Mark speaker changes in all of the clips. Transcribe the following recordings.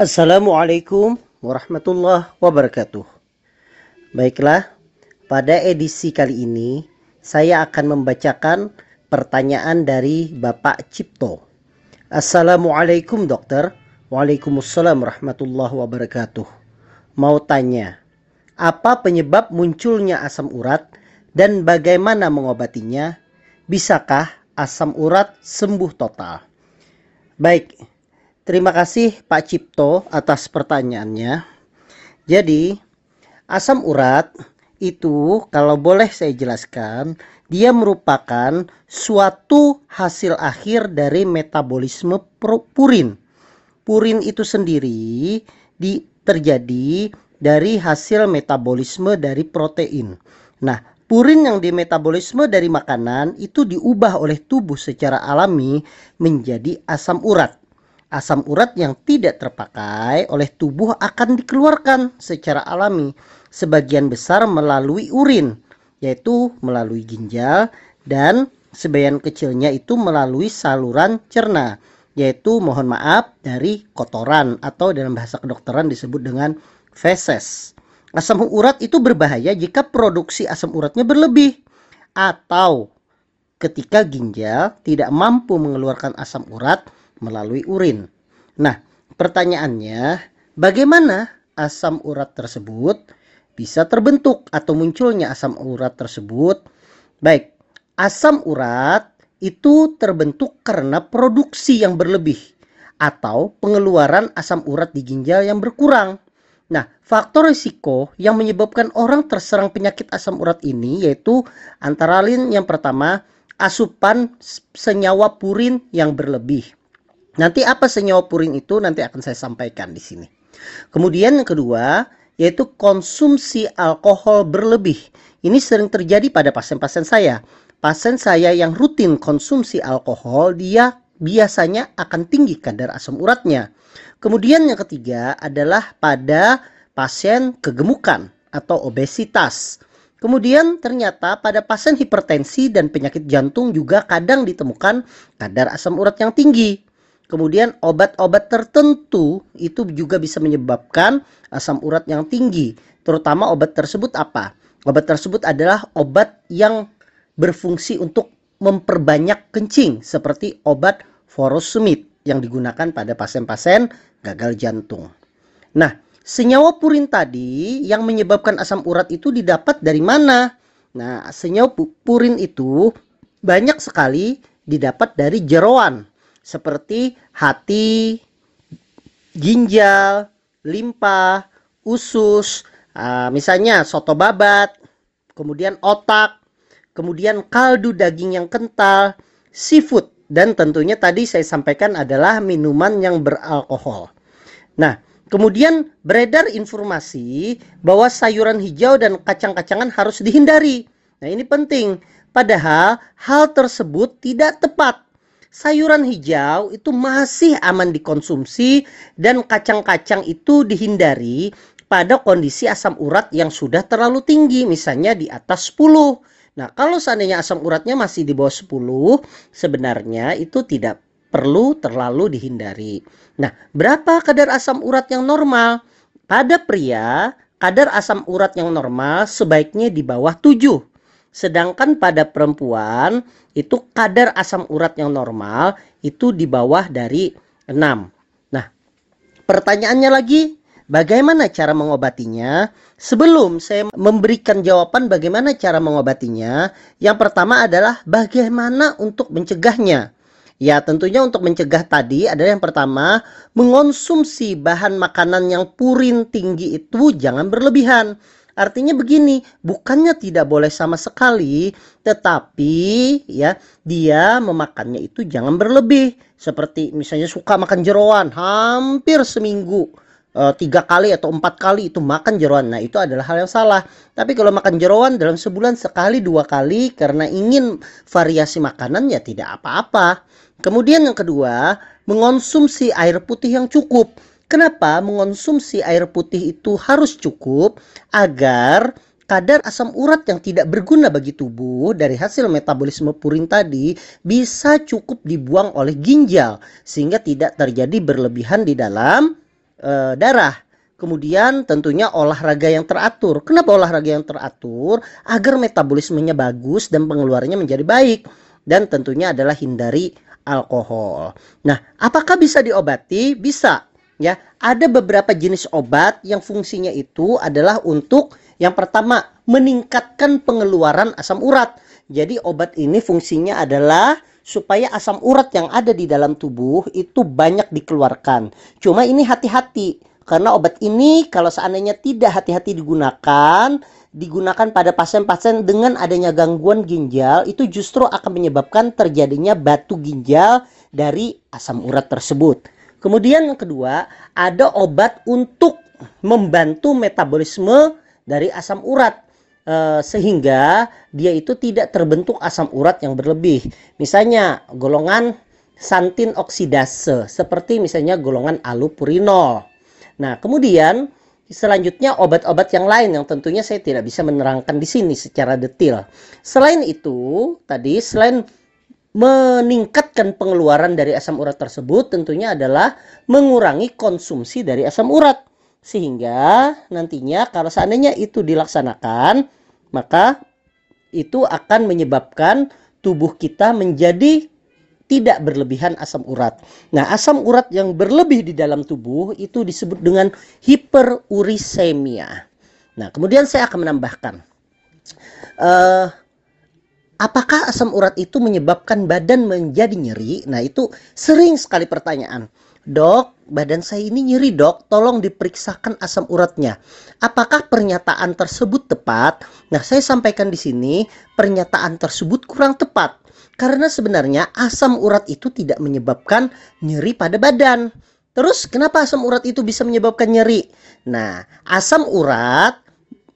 Speaker 1: Assalamualaikum warahmatullahi wabarakatuh. Baiklah, pada edisi kali ini saya akan membacakan pertanyaan dari Bapak Cipto. Assalamualaikum dokter. Waalaikumsalam warahmatullahi wabarakatuh. Mau tanya, apa penyebab munculnya asam urat dan bagaimana mengobatinya? Bisakah asam urat sembuh total? Baik, terima kasih Pak Cipto atas pertanyaannya. Jadi, asam urat itu kalau boleh saya jelaskan, dia merupakan suatu hasil akhir dari metabolisme purin purin itu sendiri di, terjadi dari hasil metabolisme dari protein. Nah, purin yang dimetabolisme dari makanan itu diubah oleh tubuh secara alami menjadi asam urat. Asam urat yang tidak terpakai oleh tubuh akan dikeluarkan secara alami sebagian besar melalui urin, yaitu melalui ginjal dan sebagian kecilnya itu melalui saluran cerna yaitu mohon maaf dari kotoran atau dalam bahasa kedokteran disebut dengan feses. Asam urat itu berbahaya jika produksi asam uratnya berlebih atau ketika ginjal tidak mampu mengeluarkan asam urat melalui urin. Nah, pertanyaannya, bagaimana asam urat tersebut bisa terbentuk atau munculnya asam urat tersebut? Baik, asam urat itu terbentuk karena produksi yang berlebih atau pengeluaran asam urat di ginjal yang berkurang. Nah, faktor risiko yang menyebabkan orang terserang penyakit asam urat ini yaitu antara lain yang pertama asupan senyawa purin yang berlebih. Nanti apa senyawa purin itu nanti akan saya sampaikan di sini. Kemudian yang kedua yaitu konsumsi alkohol berlebih. Ini sering terjadi pada pasien-pasien saya pasien saya yang rutin konsumsi alkohol, dia biasanya akan tinggi kadar asam uratnya. Kemudian yang ketiga adalah pada pasien kegemukan atau obesitas. Kemudian ternyata pada pasien hipertensi dan penyakit jantung juga kadang ditemukan kadar asam urat yang tinggi. Kemudian obat-obat tertentu itu juga bisa menyebabkan asam urat yang tinggi. Terutama obat tersebut apa? Obat tersebut adalah obat yang berfungsi untuk memperbanyak kencing seperti obat furosemid yang digunakan pada pasien-pasien gagal jantung. Nah, senyawa purin tadi yang menyebabkan asam urat itu didapat dari mana? Nah, senyawa purin itu banyak sekali didapat dari jeroan seperti hati, ginjal, limpa, usus, uh, misalnya soto babat, kemudian otak, kemudian kaldu daging yang kental, seafood, dan tentunya tadi saya sampaikan adalah minuman yang beralkohol. Nah, kemudian beredar informasi bahwa sayuran hijau dan kacang-kacangan harus dihindari. Nah, ini penting. Padahal hal tersebut tidak tepat. Sayuran hijau itu masih aman dikonsumsi dan kacang-kacang itu dihindari pada kondisi asam urat yang sudah terlalu tinggi, misalnya di atas 10. Nah, kalau seandainya asam uratnya masih di bawah 10, sebenarnya itu tidak perlu terlalu dihindari. Nah, berapa kadar asam urat yang normal? Pada pria, kadar asam urat yang normal sebaiknya di bawah 7. Sedangkan pada perempuan, itu kadar asam urat yang normal itu di bawah dari 6. Nah, pertanyaannya lagi, Bagaimana cara mengobatinya? Sebelum saya memberikan jawaban bagaimana cara mengobatinya, yang pertama adalah bagaimana untuk mencegahnya. Ya, tentunya untuk mencegah tadi adalah yang pertama, mengonsumsi bahan makanan yang purin tinggi itu jangan berlebihan. Artinya begini, bukannya tidak boleh sama sekali, tetapi ya dia memakannya itu jangan berlebih. Seperti misalnya suka makan jeroan hampir seminggu uh, tiga kali atau empat kali itu makan jeroan. Nah itu adalah hal yang salah. Tapi kalau makan jeroan dalam sebulan sekali dua kali karena ingin variasi makanan ya tidak apa-apa. Kemudian yang kedua mengonsumsi air putih yang cukup. Kenapa mengonsumsi air putih itu harus cukup agar kadar asam urat yang tidak berguna bagi tubuh dari hasil metabolisme purin tadi bisa cukup dibuang oleh ginjal sehingga tidak terjadi berlebihan di dalam e, darah. Kemudian tentunya olahraga yang teratur. Kenapa olahraga yang teratur? Agar metabolismenya bagus dan pengeluarannya menjadi baik. Dan tentunya adalah hindari alkohol. Nah, apakah bisa diobati? Bisa. Ya, ada beberapa jenis obat yang fungsinya itu adalah untuk yang pertama meningkatkan pengeluaran asam urat. Jadi obat ini fungsinya adalah supaya asam urat yang ada di dalam tubuh itu banyak dikeluarkan. Cuma ini hati-hati karena obat ini kalau seandainya tidak hati-hati digunakan, digunakan pada pasien-pasien dengan adanya gangguan ginjal itu justru akan menyebabkan terjadinya batu ginjal dari asam urat tersebut. Kemudian yang kedua, ada obat untuk membantu metabolisme dari asam urat e, sehingga dia itu tidak terbentuk asam urat yang berlebih. Misalnya golongan santin oksidase seperti misalnya golongan alupurinol. Nah, kemudian selanjutnya obat-obat yang lain yang tentunya saya tidak bisa menerangkan di sini secara detail. Selain itu, tadi selain meningkatkan pengeluaran dari asam urat tersebut tentunya adalah mengurangi konsumsi dari asam urat sehingga nantinya kalau seandainya itu dilaksanakan maka itu akan menyebabkan tubuh kita menjadi tidak berlebihan asam urat. Nah, asam urat yang berlebih di dalam tubuh itu disebut dengan hiperurisemia. Nah, kemudian saya akan menambahkan uh, Apakah asam urat itu menyebabkan badan menjadi nyeri? Nah, itu sering sekali pertanyaan. Dok, badan saya ini nyeri dok, tolong diperiksakan asam uratnya. Apakah pernyataan tersebut tepat? Nah, saya sampaikan di sini, pernyataan tersebut kurang tepat. Karena sebenarnya asam urat itu tidak menyebabkan nyeri pada badan. Terus kenapa asam urat itu bisa menyebabkan nyeri? Nah, asam urat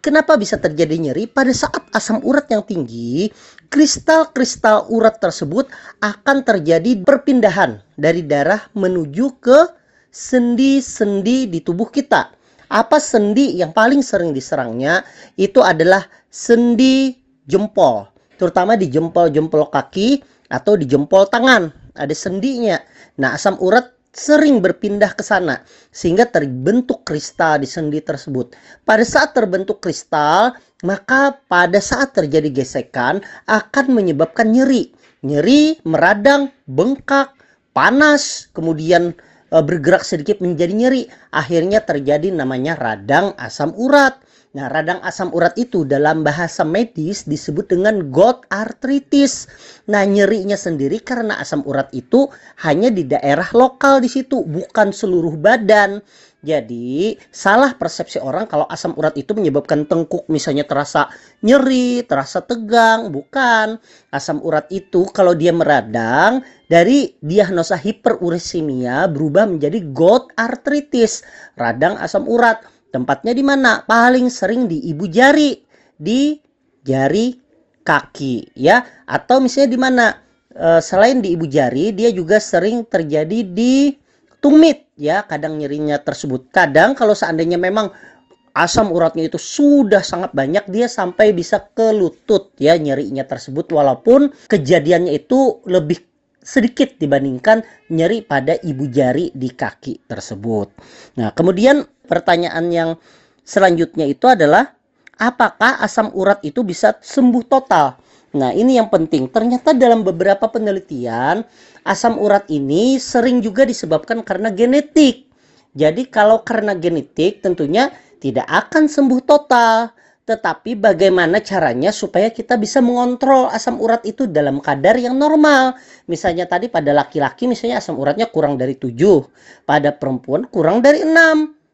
Speaker 1: kenapa bisa terjadi nyeri? Pada saat asam urat yang tinggi, kristal-kristal urat tersebut akan terjadi perpindahan dari darah menuju ke sendi-sendi di tubuh kita. Apa sendi yang paling sering diserangnya? Itu adalah sendi jempol, terutama di jempol-jempol kaki atau di jempol tangan. Ada sendinya. Nah, asam urat sering berpindah ke sana sehingga terbentuk kristal di sendi tersebut. Pada saat terbentuk kristal, maka pada saat terjadi gesekan akan menyebabkan nyeri. Nyeri, meradang, bengkak, panas, kemudian e, bergerak sedikit menjadi nyeri. Akhirnya terjadi namanya radang asam urat. Nah, radang asam urat itu dalam bahasa medis disebut dengan gout arthritis. Nah, nyerinya sendiri karena asam urat itu hanya di daerah lokal di situ, bukan seluruh badan. Jadi, salah persepsi orang kalau asam urat itu menyebabkan tengkuk misalnya terasa nyeri, terasa tegang. Bukan. Asam urat itu kalau dia meradang dari diagnosa hiperurisemia berubah menjadi gout arthritis, radang asam urat. Tempatnya di mana? Paling sering di ibu jari, di jari kaki ya atau misalnya di mana? E, selain di ibu jari, dia juga sering terjadi di tumit ya, kadang nyerinya tersebut. Kadang kalau seandainya memang asam uratnya itu sudah sangat banyak dia sampai bisa ke lutut ya nyerinya tersebut walaupun kejadiannya itu lebih sedikit dibandingkan nyeri pada ibu jari di kaki tersebut. Nah, kemudian pertanyaan yang selanjutnya itu adalah apakah asam urat itu bisa sembuh total? Nah, ini yang penting. Ternyata dalam beberapa penelitian, asam urat ini sering juga disebabkan karena genetik. Jadi kalau karena genetik tentunya tidak akan sembuh total. Tetapi bagaimana caranya supaya kita bisa mengontrol asam urat itu dalam kadar yang normal. Misalnya tadi pada laki-laki misalnya asam uratnya kurang dari 7. Pada perempuan kurang dari 6.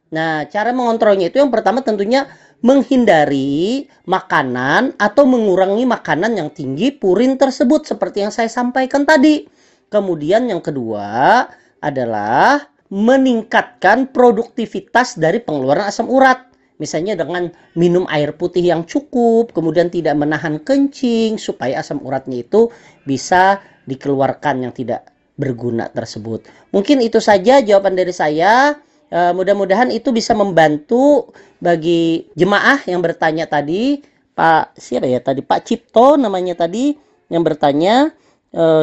Speaker 1: Nah, cara mengontrolnya itu yang pertama tentunya menghindari makanan atau mengurangi makanan yang tinggi purin tersebut seperti yang saya sampaikan tadi. Kemudian yang kedua adalah meningkatkan produktivitas dari pengeluaran asam urat. Misalnya dengan minum air putih yang cukup, kemudian tidak menahan kencing supaya asam uratnya itu bisa dikeluarkan yang tidak berguna tersebut. Mungkin itu saja jawaban dari saya. Uh, mudah-mudahan itu bisa membantu bagi jemaah yang bertanya tadi, Pak siapa ya tadi Pak Cipto namanya tadi yang bertanya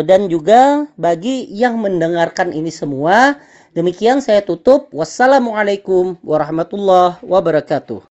Speaker 1: dan juga bagi yang mendengarkan ini semua. Demikian saya tutup. Wassalamualaikum warahmatullahi wabarakatuh.